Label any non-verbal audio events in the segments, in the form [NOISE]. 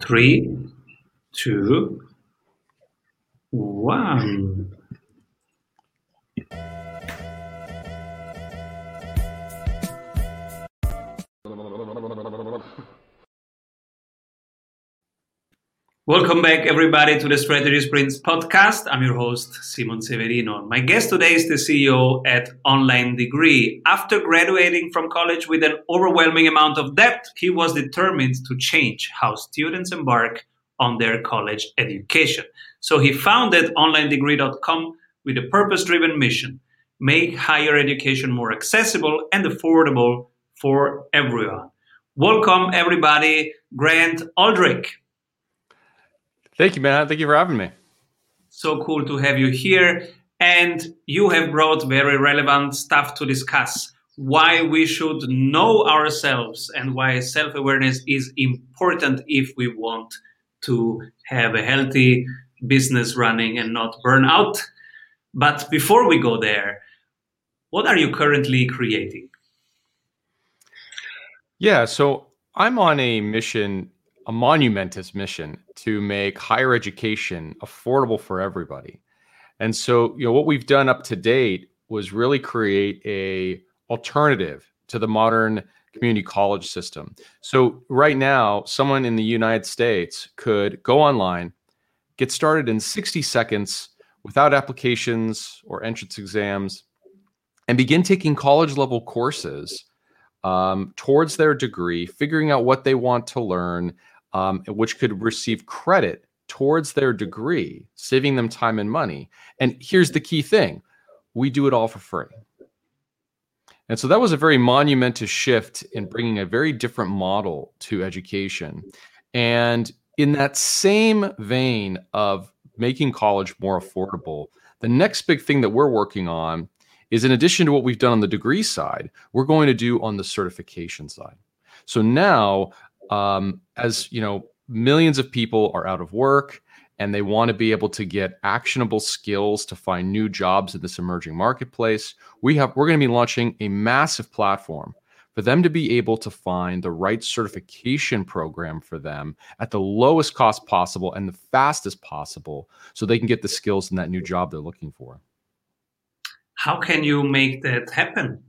three, two, one. Welcome back, everybody, to the Strategy Sprints podcast. I'm your host, Simon Severino. My guest today is the CEO at Online Degree. After graduating from college with an overwhelming amount of debt, he was determined to change how students embark on their college education. So he founded OnlineDegree.com with a purpose driven mission make higher education more accessible and affordable for everyone. Welcome, everybody, Grant Aldrich. Thank you, man. Thank you for having me. So cool to have you here. And you have brought very relevant stuff to discuss why we should know ourselves and why self awareness is important if we want to have a healthy business running and not burn out. But before we go there, what are you currently creating? Yeah, so I'm on a mission a monumentous mission to make higher education affordable for everybody. And so, you know, what we've done up to date was really create a alternative to the modern community college system. So right now, someone in the United States could go online, get started in 60 seconds without applications or entrance exams, and begin taking college level courses um, towards their degree, figuring out what they want to learn, um, which could receive credit towards their degree, saving them time and money. And here's the key thing we do it all for free. And so that was a very monumental shift in bringing a very different model to education. And in that same vein of making college more affordable, the next big thing that we're working on is in addition to what we've done on the degree side, we're going to do on the certification side. So now um, as you know, millions of people are out of work and they want to be able to get actionable skills to find new jobs in this emerging marketplace. We have we're going to be launching a massive platform for them to be able to find the right certification program for them at the lowest cost possible and the fastest possible so they can get the skills in that new job they're looking for. How can you make that happen?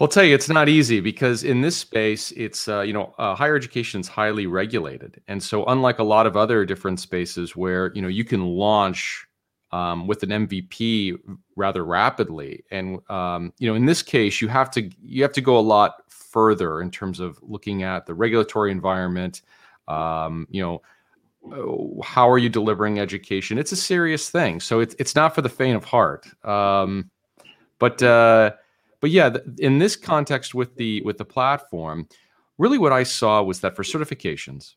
I'll tell you, it's not easy because in this space, it's uh, you know uh, higher education is highly regulated, and so unlike a lot of other different spaces where you know you can launch um, with an MVP rather rapidly, and um, you know in this case, you have to you have to go a lot further in terms of looking at the regulatory environment. Um, you know, uh, how are you delivering education? It's a serious thing, so it's it's not for the faint of heart. Um, but uh, but yeah, in this context with the with the platform, really what I saw was that for certifications,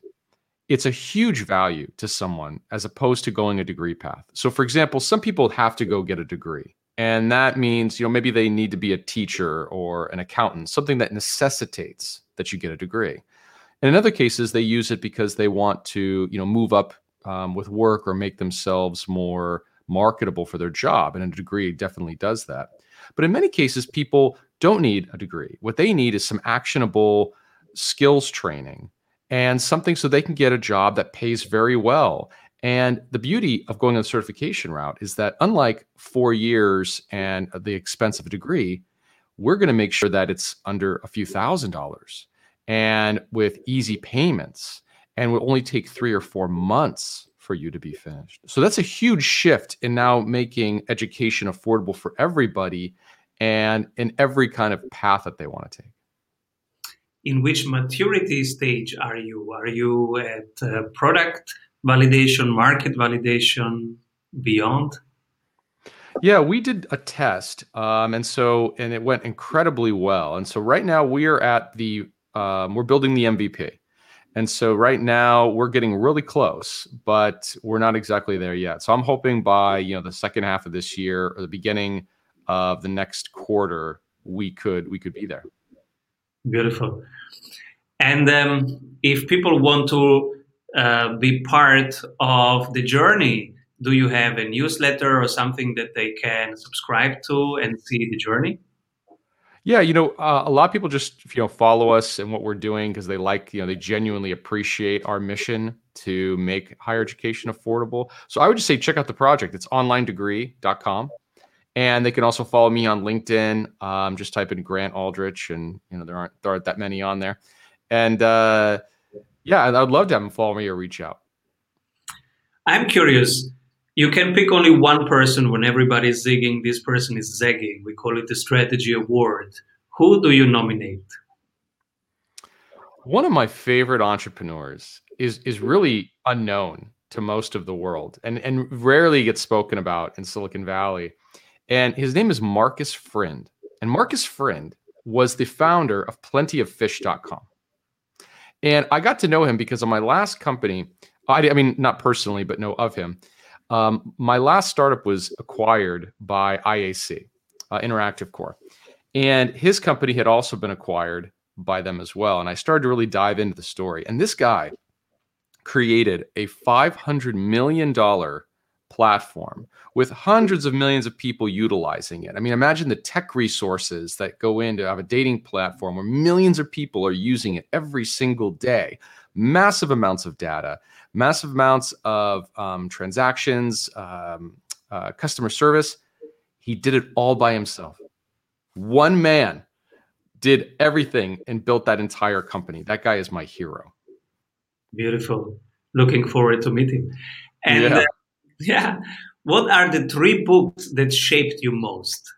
it's a huge value to someone as opposed to going a degree path. So for example, some people have to go get a degree. And that means, you know, maybe they need to be a teacher or an accountant, something that necessitates that you get a degree. And in other cases, they use it because they want to, you know, move up um, with work or make themselves more marketable for their job. And a degree definitely does that. But in many cases, people don't need a degree. What they need is some actionable skills training and something so they can get a job that pays very well. And the beauty of going on the certification route is that unlike four years and the expense of a degree, we're going to make sure that it's under a few thousand dollars and with easy payments and will only take three or four months for you to be finished. So that's a huge shift in now making education affordable for everybody and in every kind of path that they want to take. In which maturity stage are you? Are you at uh, product validation, market validation, beyond? Yeah, we did a test, um, and so and it went incredibly well. And so right now we are at the um, we're building the MVP. And so right now we're getting really close, but we're not exactly there yet. So I'm hoping by you know the second half of this year or the beginning of the next quarter we could we could be there. Beautiful. And um, if people want to uh, be part of the journey, do you have a newsletter or something that they can subscribe to and see the journey? Yeah, you know, uh, a lot of people just you know follow us and what we're doing because they like you know they genuinely appreciate our mission to make higher education affordable. So I would just say check out the project. It's onlinedegree.com. And they can also follow me on LinkedIn. Um, just type in Grant Aldrich, and you know there aren't there aren't that many on there. And uh, yeah, I'd love to have them follow me or reach out. I'm curious. You can pick only one person when everybody's zigging. This person is zagging. We call it the strategy award. Who do you nominate? One of my favorite entrepreneurs is is really unknown to most of the world and and rarely gets spoken about in Silicon Valley. And his name is Markus Frind. And Markus Frind was the founder of plentyoffish.com. And I got to know him because of my last company, I, I mean, not personally, but know of him. Um, my last startup was acquired by IAC, uh, InterActiveCorp. And his company had also been acquired by them as well. And I started to really dive into the story. And this guy created a $500 million platform with hundreds of millions of people utilizing it. I mean, imagine the tech resources that go into have a dating platform where millions of people are using it every single day, massive amounts of data, massive amounts of um, transactions, um, uh, customer service. He did it all by himself. One man did everything and built that entire company. That guy is my hero. Beautiful. Looking forward to meeting. And yeah. Uh, [LAUGHS] yeah. What are the three books that shaped you most?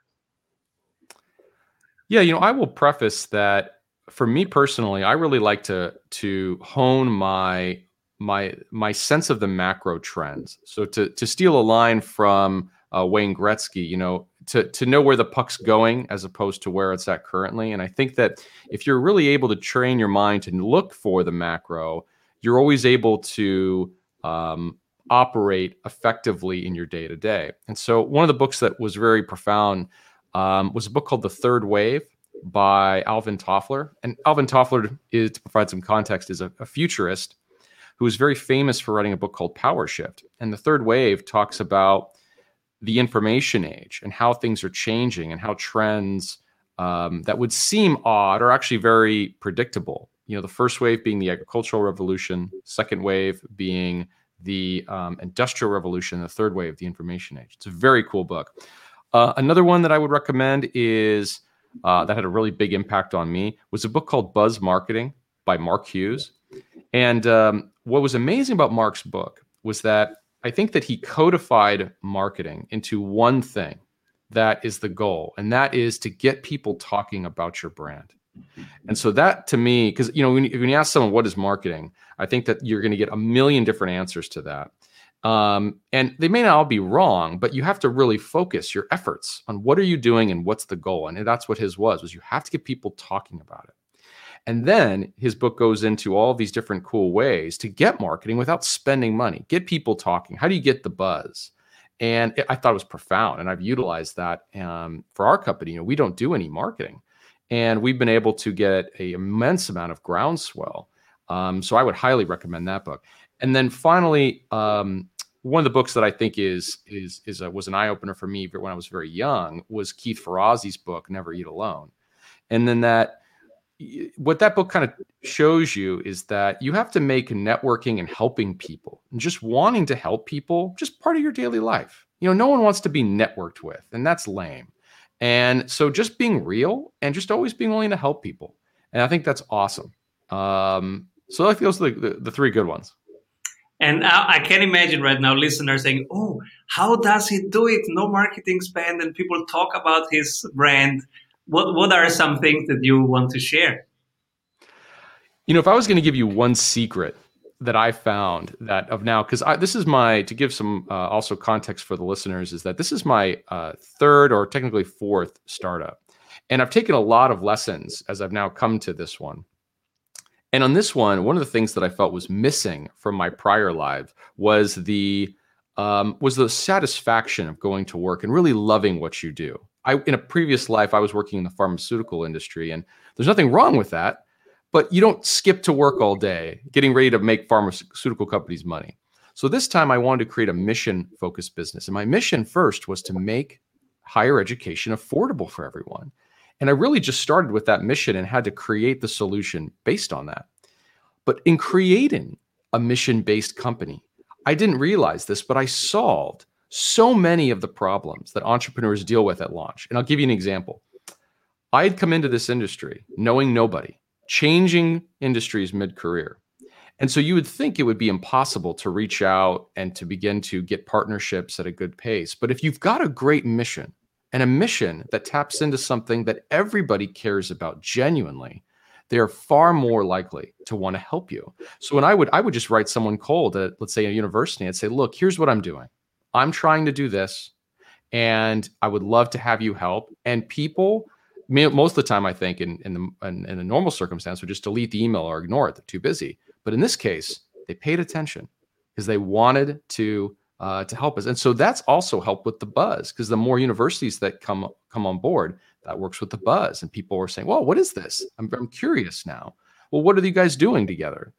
Yeah, you know, I will preface that for me personally, I really like to to hone my my my sense of the macro trends. So to to steal a line from uh, Wayne Gretzky, you know, to to know where the puck's going as opposed to where it's at currently. And I think that if you're really able to train your mind to look for the macro, you're always able to um, operate effectively in your day to day. And so, one of the books that was very profound um, was a book called The Third Wave by Alvin Toffler. And Alvin Toffler, is, to provide some context, is a, a futurist who is very famous for writing a book called Power Shift. And The Third Wave talks about the information age and how things are changing and how trends um, that would seem odd are actually very predictable. You know, the first wave being the agricultural revolution, second wave being the um, Industrial Revolution, the third wave, the information age. It's a very cool book. Uh, another one that I would recommend is uh, that had a really big impact on me was a book called Buzz Marketing by Mark Hughes. And um, what was amazing about Mark's book was that I think that he codified marketing into one thing that is the goal, and that is to get people talking about your brand. And so that to me, because you know, when you, when you ask someone what is marketing, I think that you're going to get a million different answers to that. Um, and they may not all be wrong, but you have to really focus your efforts on what are you doing and what's the goal. And that's what his was, was you have to get people talking about it. And then his book goes into all these different cool ways to get marketing without spending money, get people talking. How do you get the buzz? And it, I thought it was profound. And I've utilized that um, for our company. You know, we don't do any marketing and we've been able to get an immense amount of groundswell. Um, so I would highly recommend that book. And then finally, um, one of the books that I think is is is a, was an eye opener for me when I was very young was Keith Ferrazzi's book Never Eat Alone, and then that what that book kind of shows you is that you have to make networking and helping people and just wanting to help people just part of your daily life. You know, no one wants to be networked with, and that's lame. And so just being real and just always being willing to help people. And I think that's awesome. Um, so I think those are the, the, the three good ones. And I, I can imagine right now listeners saying, oh, how does he do it? No marketing spend and people talk about his brand. What, what are some things that you want to share? You know, if I was going to give you one secret that I found that of now, because this is my to give some uh, also context for the listeners is that this is my uh, third or technically fourth startup, and I've taken a lot of lessons as I've now come to this one. And on this one, one of the things that I felt was missing from my prior life was the um, was the satisfaction of going to work and really loving what you do. I in a previous life I was working in the pharmaceutical industry, and there's nothing wrong with that but you don't skip to work all day getting ready to make pharmaceutical companies money. So this time I wanted to create a mission focused business. And my mission first was to make higher education affordable for everyone. And I really just started with that mission and had to create the solution based on that. But in creating a mission based company, I didn't realize this, but I solved so many of the problems that entrepreneurs deal with at launch. And I'll give you an example. I had come into this industry knowing nobody, changing industries mid career. And so you would think it would be impossible to reach out and to begin to get partnerships at a good pace. But if you've got a great mission and a mission that taps into something that everybody cares about genuinely, they are far more likely to want to help you. So when I would I would just write someone cold at let's say a university and say, "Look, here's what I'm doing. I'm trying to do this and I would love to have you help." And people most of the time I think in in the in, in a normal circumstance would just delete the email or ignore it. They're too busy. But in this case, they paid attention because they wanted to uh, to help us, and so that's also helped with the buzz because the more universities that come come on board, that works with the buzz, and people are saying, "Well, what is this? I'm, I'm curious now. Well, what are you guys doing together?"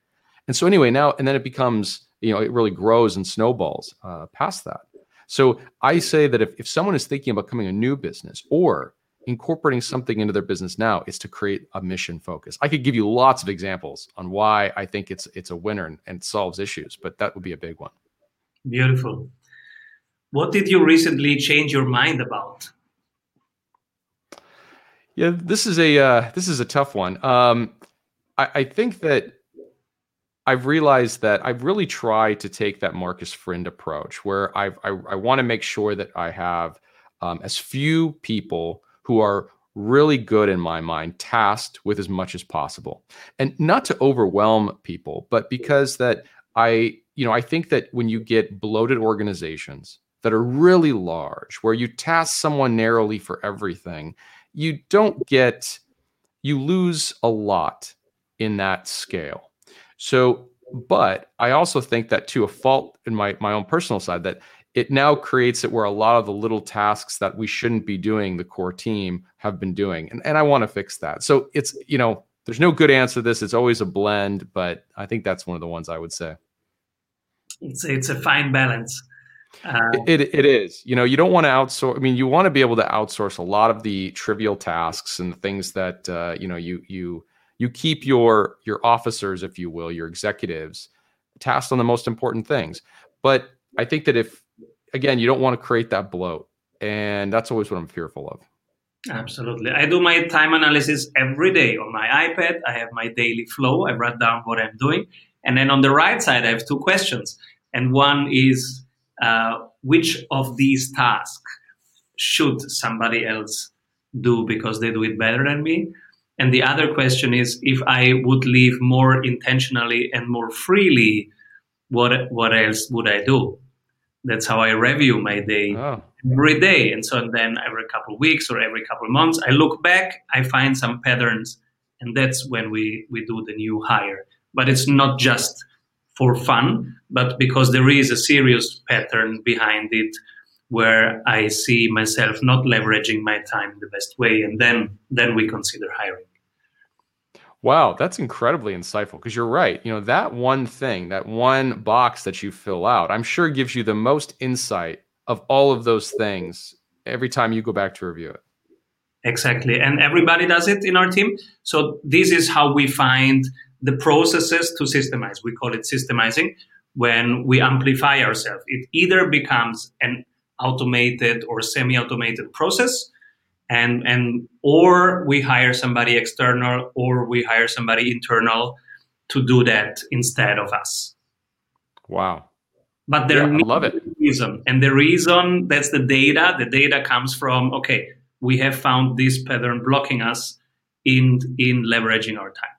And so anyway, now and then it becomes you know it really grows and snowballs uh, past that. So I say that if, if someone is thinking about coming a new business or incorporating something into their business now it's to create a mission focus. I could give you lots of examples on why I think it's it's a winner and, and solves issues, but that would be a big one. Beautiful. What did you recently change your mind about? Yeah, this is a uh, this is a tough one. Um, I, I think that I've realized that I've really tried to take that Markus Frind approach, where I've, I I want to make sure that I have um, as few people who are really good in my mind tasked with as much as possible. And not to overwhelm people but because that i you know i think that when you get bloated organizations that are really large where you task someone narrowly for everything you don't get you lose a lot in that scale so but i also think that to a fault in my my own personal side that it now creates it where a lot of the little tasks that we shouldn't be doing the core team have been doing. And, and i want to fix that. So it's you know there's no good answer to this. It's always a blend but i think that's one of the ones i would say. It's it's a fine balance. Uh, it, it, it is. You know you don't want to outsource i mean you want to be able to outsource a lot of the trivial tasks and the things that uh, you know you you you keep your your officers if you will your executives tasked on the most important things but i think that if again, you don't want to create that bloat. And that's always what I'm fearful of. Absolutely. I do my time analysis every day on my iPad. I have my daily flow. I write down what I'm doing. And then on the right side, I have two questions. And one is uh, which of these tasks should somebody else do because they do it better than me? And the other question is if I would live more intentionally and more freely, what, what else would I do? that's how I review my day oh. every day. And so then every couple of weeks or every couple of months, I look back, I find some patterns, and that's when we, we do the new hire. But it's not just for fun, but because there is a serious pattern behind it where I see myself not leveraging my time the best way, and then then we consider hiring. Wow, that's incredibly insightful because you're right. You know, that one thing, that one box that you fill out, I'm sure gives you the most insight of all of those things every time you go back to review it. Exactly. And everybody does it in our team. So this is how we find the processes to systemize. We call it systemizing when we amplify ourselves. It either becomes an automated or semi-automated process and and or we hire somebody external or we hire somebody internal to do that instead of us. Wow. But there yeah, I love it. reason and the reason that's the data. The data comes from okay we have found this pattern blocking us in in leveraging our time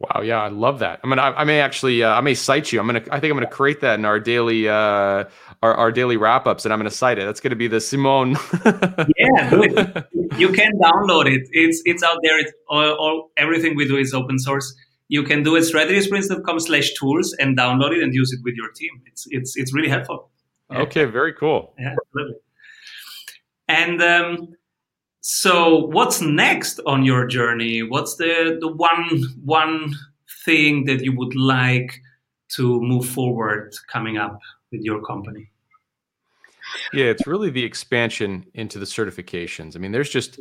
Wow, yeah, I love that. I mean, I, I may actually, uh, I may cite you. I'm gonna, I think I'm gonna create that in our daily, uh, our, our daily wrap ups, and I'm gonna cite it. That's gonna be the Simone. yeah. [LAUGHS] You can download it. It's it's out there. It's all, all everything we do is open source. You can do it strategysprints.com slash tools and download it and use it with your team. It's it's it's really helpful. Yeah. Okay, very cool. Yeah, absolutely. And um, so, what's next on your journey? What's the the one one thing that you would like to move forward coming up with your company? Yeah, it's really the expansion into the certifications. I mean, there's just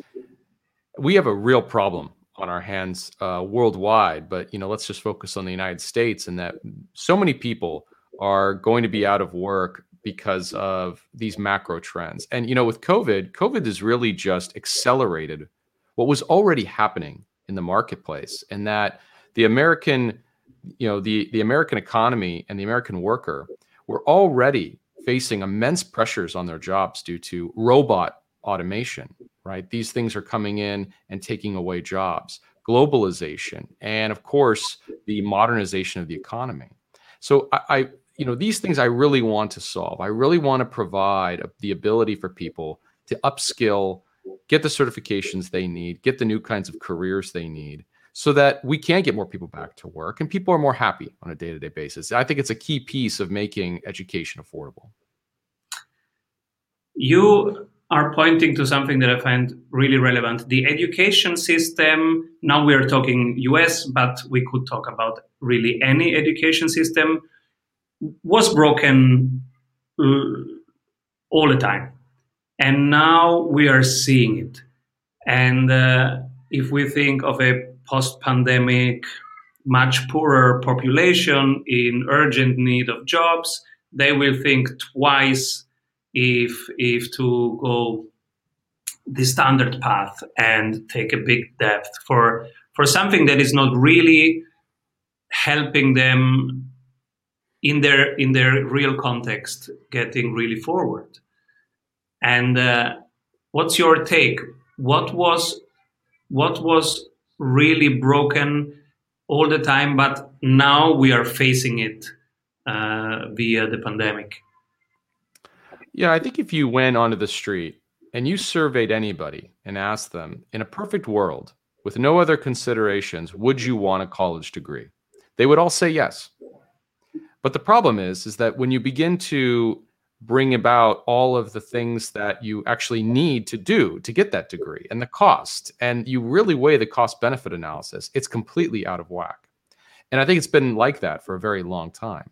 we have a real problem on our hands uh, worldwide. But you know, let's just focus on the United States, and that so many people are going to be out of work because of these macro trends. And you know, with COVID, COVID has really just accelerated what was already happening in the marketplace, and that the American, you know, the the American economy and the American worker were already facing immense pressures on their jobs due to robot automation, right? These things are coming in and taking away jobs, globalization, and of course, the modernization of the economy. So I, I you know, these things I really want to solve. I really want to provide the ability for people to upskill, get the certifications they need, get the new kinds of careers they need so that we can get more people back to work and people are more happy on a day-to-day basis. I think it's a key piece of making education affordable. You are pointing to something that I find really relevant. The education system, now we are talking US, but we could talk about really any education system was broken uh, all the time. And now we are seeing it. And uh, if we think of a post pandemic, much poorer population in urgent need of jobs, they will think twice if, if to go the standard path and take a big depth for, for something that is not really helping them in their in their real context getting really forward. And uh, what's your take? What was what was really broken all the time but now we are facing it uh, via the pandemic? Yeah i think if you went onto the street and you surveyed anybody and asked them in a perfect world with no other considerations would you want a college degree? they would all say yes but the problem is, is that when you begin to bring about all of the things that you actually need to do to get that degree and the cost, and you really weigh the cost benefit analysis, it's completely out of whack. And I think it's been like that for a very long time.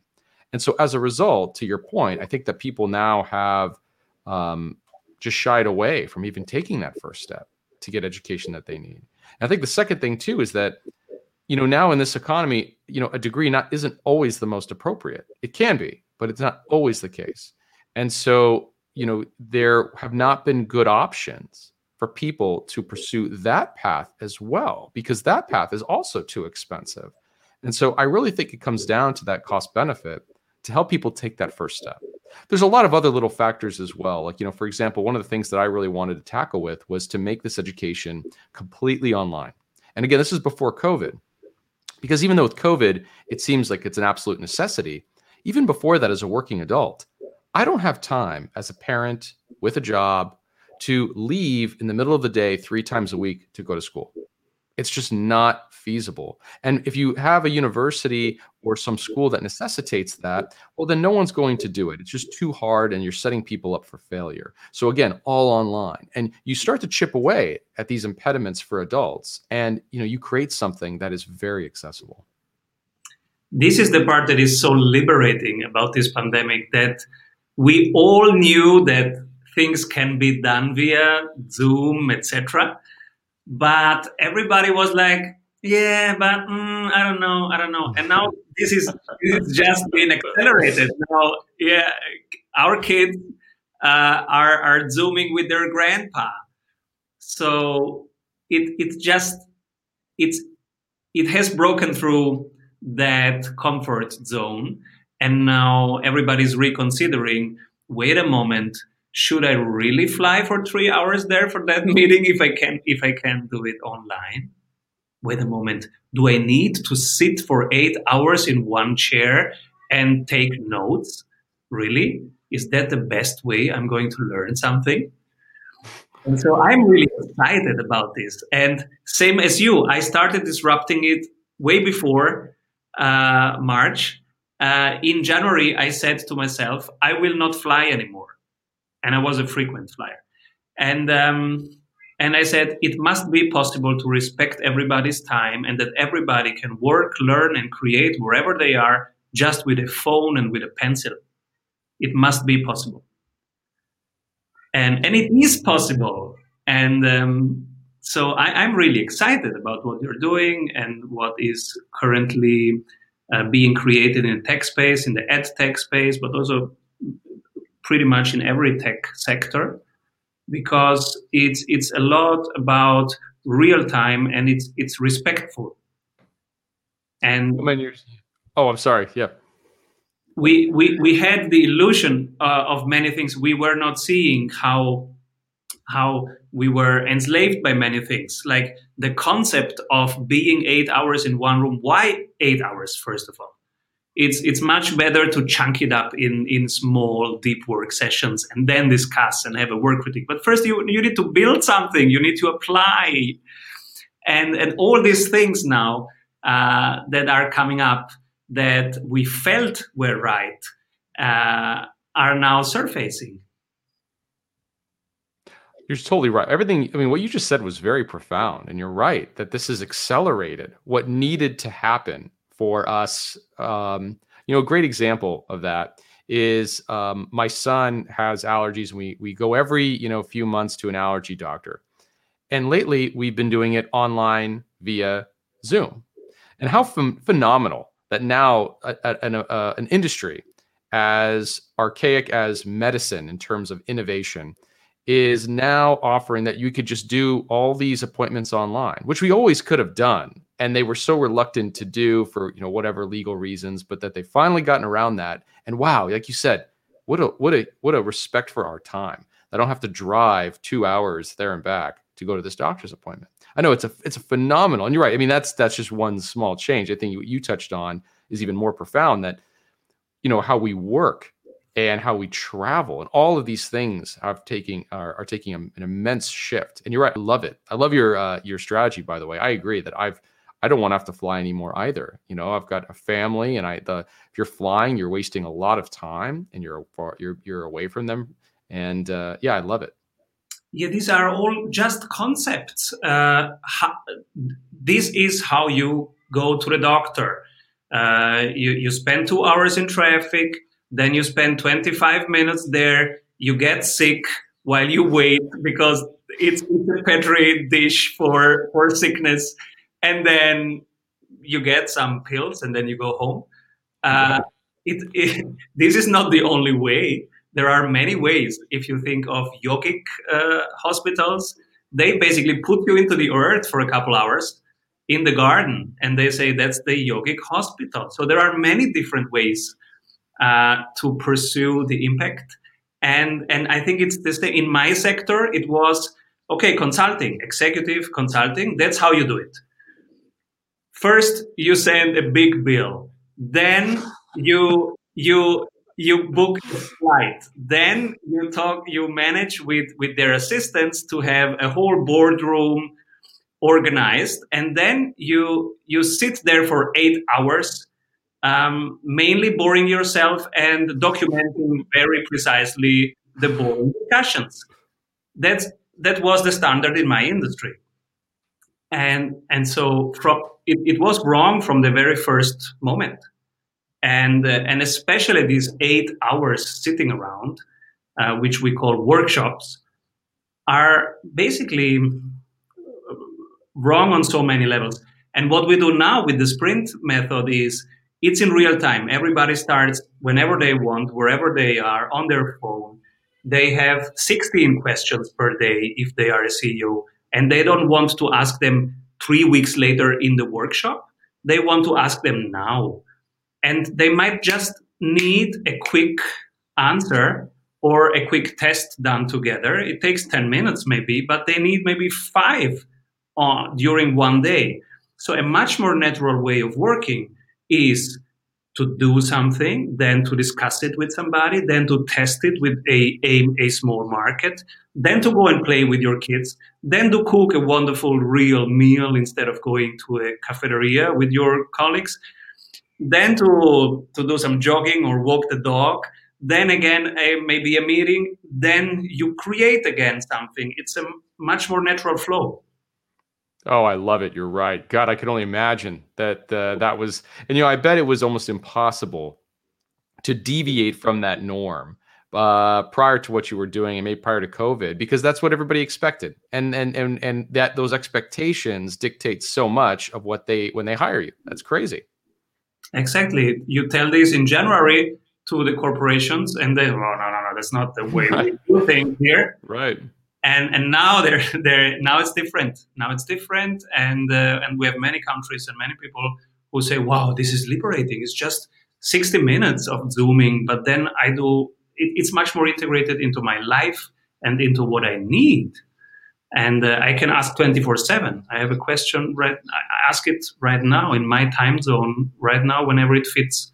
And so, as a result, to your point, I think that people now have um, just shied away from even taking that first step to get education that they need. And I think the second thing too is that you know now in this economy you know a degree not isn't always the most appropriate. It can be but it's not always the case. And so you know there have not been good options for people to pursue that path as well because that path is also too expensive. And so i really think it comes down to that cost benefit to help people take that first step. There's a lot of other little factors as well. Like you know for example one of the things that i really wanted to tackle with was to make this education completely online. And again this is before covid because even though with COVID, it seems like it's an absolute necessity, even before that, as a working adult, I don't have time as a parent with a job to leave in the middle of the day three times a week to go to school. It's just not feasible. And if you have a university or some school that necessitates that, well, then no one's going to do it. It's just too hard and you're setting people up for failure. So, again, all online. And you start to chip away at these impediments for adults and you know you create something that is very accessible. This is the part that is so liberating about this pandemic that we all knew that things can be done via Zoom, etc but everybody was like, yeah, but mm, I don't know, I don't know. And now this is this is just being accelerated. Now, yeah, our kids uh, are are zooming with their grandpa, so it it just it's it has broken through that comfort zone, and now everybody's reconsidering. Wait a moment should I really fly for three hours there for that [LAUGHS] meeting if I can if I can do it online? Wait a moment. Do I need to sit for eight hours in one chair and take notes? Really? Is that the best way I'm going to learn something? And so I'm really excited about this. And same as you, I started disrupting it way before uh, March. Uh, in January, I said to myself, I will not fly anymore and I was a frequent flyer. And um, and I said it must be possible to respect everybody's time and that everybody can work, learn, and create wherever they are just with a phone and with a pencil. It must be possible. And, and it is possible. And um, so I, am really excited about what you're doing and what is currently uh, being created in the tech space, in the ed tech space, but also pretty much in every tech sector, because it's it's a lot about real time and it's it's respectful. And oh, I'm sorry. Yeah we, we, we had the illusion uh, of many things. We were not seeing how how we were enslaved by many things, like the concept of being eight hours in one room. Why eight hours? First of all, it's it's much better to chunk it up in in small deep work sessions and then discuss and have a work critique. But first, you you need to build something. You need to apply, and and all these things now uh, that are coming up that we felt were right uh, are now surfacing. You're totally right. Everything, I mean, what you just said was very profound. And you're right that this has accelerated what needed to happen for us. Um, you know, a great example of that is um, my son has allergies. And we, we go every, you know, few months to an allergy doctor. And lately we've been doing it online via Zoom. And how ph- phenomenal that now a, a, a, an industry as archaic as medicine in terms of innovation is now offering that you could just do all these appointments online, which we always could have done. And they were so reluctant to do for, you know, whatever legal reasons, but that they finally gotten around that. And wow, like you said, what a what a what a respect for our time. I don't have to drive two hours there and back to go to this doctor's appointment. I know it's a it's a phenomenal, and you're right. I mean, that's that's just one small change. I think what you touched on is even more profound. That you know how we work and how we travel and all of these things have taking are, are taking an immense shift. And you're right. I love it. I love your uh, your strategy. By the way, I agree that I've I don't want to have to fly anymore either. You know, I've got a family, and I the if you're flying, you're wasting a lot of time, and you're you're you're away from them. And uh, yeah, I love it yeah, these are all just concepts. Uh, how, this is how you go to the doctor. Uh, you, you spend two hours in traffic, then you spend 25 minutes there, you get sick while you wait because it's, it's a petri dish for, for sickness, and then you get some pills and then you go home. Uh, it, it, [LAUGHS] this is not the only way there are many ways. If you think of yogic uh, hospitals, they basically put you into the earth for a couple hours in the garden, and they say that's the yogic hospital. So there are many different ways uh, to pursue the impact, and and I think it's this thing in my sector. It was okay, consulting, executive consulting. That's how you do it. First, you send a big bill. Then you you you book a flight. Then you talk you manage with with their assistants to have a whole boardroom organized. And then you you sit there for eight hours um, mainly boring yourself and documenting very precisely the boring discussions. That's that was the standard in my industry and and so from it, it was wrong from the very first moment and uh, and especially these eight hours sitting around, uh, which we call workshops, are basically wrong on so many levels. And what we do now with the sprint method is it's in real time. Everybody starts whenever they want, wherever they are on their phone. They have 16 questions per day if they are a CEO, and they don't want to ask them three weeks later in the workshop. They want to ask them now and they might just need a quick answer or a quick test done together. It takes 10 minutes maybe, but they need maybe five uh, during one day. So a much more natural way of working is to do something, then to discuss it with somebody, then to test it with a, a, a, small market, then to go and play with your kids, then to cook a wonderful real meal instead of going to a cafeteria with your colleagues then to to do some jogging or walk the dog then again a, maybe a meeting then you create again something. It's a much more natural flow. Oh i love it. You're right. God i can only imagine that uh, that was and you know i bet it was almost impossible to deviate from that norm uh, prior to what you were doing and maybe prior to COVID, because that's what everybody expected, and and and and that those expectations dictate so much of what they when they hire you. That's crazy. Exactly. You tell this in January to the corporations, and they, oh no no no, that's not the way we do things here. Right. And and now they're [LAUGHS] they're now it's different. Now it's different, and uh, and we have many countries and many people who say, wow, this is liberating. It's just 60 minutes of zooming, but then I do it, it's much more integrated into my life and into what I need. And uh, I can ask 24 7. I have a question, right? I ask it right now in my time zone, right now, whenever it fits.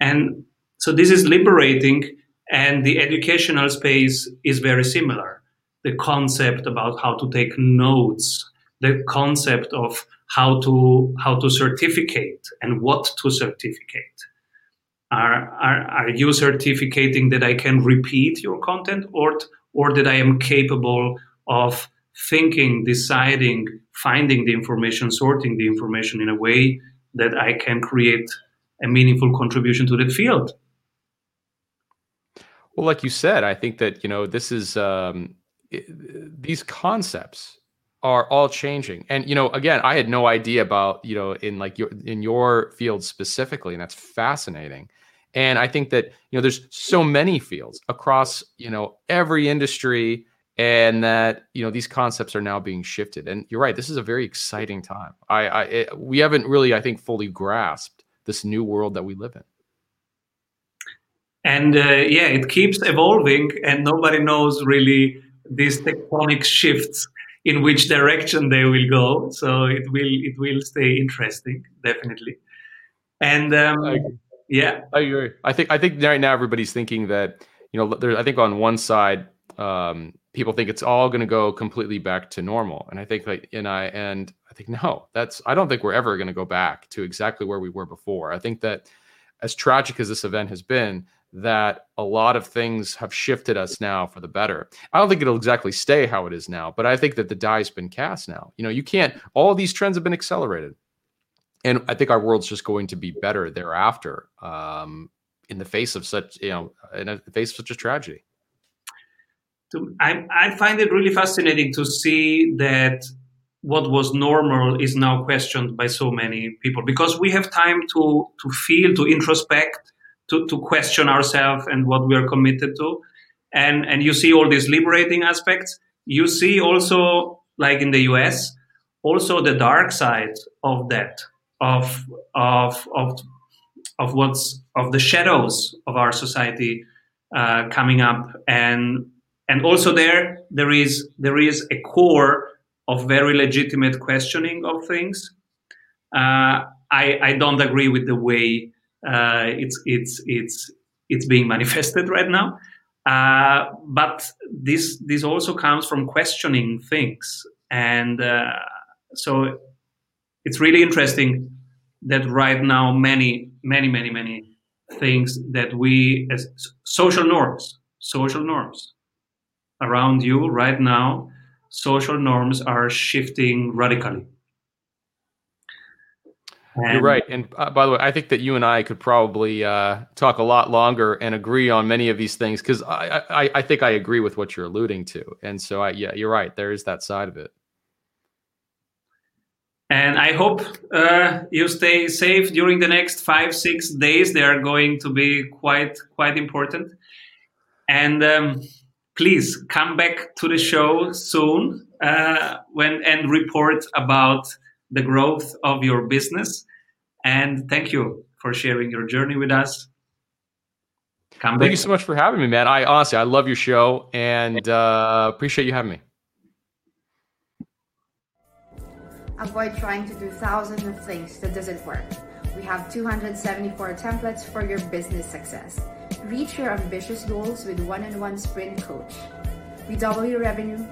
And so this is liberating, and the educational space is very similar. The concept about how to take notes, the concept of how to how to certificate and what to certificate are, are, are you certificating that I can repeat your content or, or that I am capable of thinking, deciding, finding the information, sorting the information in a way that I can create a meaningful contribution to that field? Well, like you said, I think that, you know, this is, um, these concepts are all changing and you know again i had no idea about you know in like your in your field specifically and that's fascinating and I think that you know there's so many fields across you know every industry, and that you know these concepts are now being shifted. And you're right, this is a very exciting time. I, I it, we haven't really, I think, fully grasped this new world that we live in. And uh, yeah, it keeps evolving, and nobody knows really these tectonic shifts in which direction they will go. So it will it will stay interesting, definitely. And um, yeah, I agree. I think I think right now everybody's thinking that you know there. I think on one side, um, people think it's all going to go completely back to normal, and I think like and I and I think no, that's I don't think we're ever going to go back to exactly where we were before. I think that as tragic as this event has been, that a lot of things have shifted us now for the better. I don't think it'll exactly stay how it is now, but I think that the die's been cast now. You know, you can't all these trends have been accelerated and I think our world's just going to be better thereafter um, in the face of such you know in the face of such a tragedy. I, I find it really fascinating to see that what was normal is now questioned by so many people because we have time to to feel, to introspect, to, to question ourselves and what we are committed to. And and you see all these liberating aspects. You see also, like in the US, also the dark side of that of of of of what's of the shadows of our society uh, coming up. And and also there there is there is a core of very legitimate questioning of things. Uh, I, I don't agree with the way uh, it's it's it's it's being manifested right now. Uh, but this this also comes from questioning things. And uh, so it's really interesting that right now many, many, many, many things that we as social norms, social norms around you right now, social norms are shifting radically. And You're right. And uh, by the way, I think that you and I could probably uh, talk a lot longer and agree on many of these things because I, I, I think I agree with what you're alluding to. And so, I, yeah, you're right. There is that side of it. And I hope uh, you stay safe during the next five, six days. They are going to be quite, quite important. And um, please come back to the show soon uh, when and report about the growth of your business. And thank you for sharing your journey with us. Come back. Thank you so much for having me, man. I honestly, I love your show and uh, appreciate you having me. Avoid trying to do thousands of things that doesn't work. We have 274 templates for your business success. Reach your ambitious goals with one-on-one sprint coach. We double your revenue,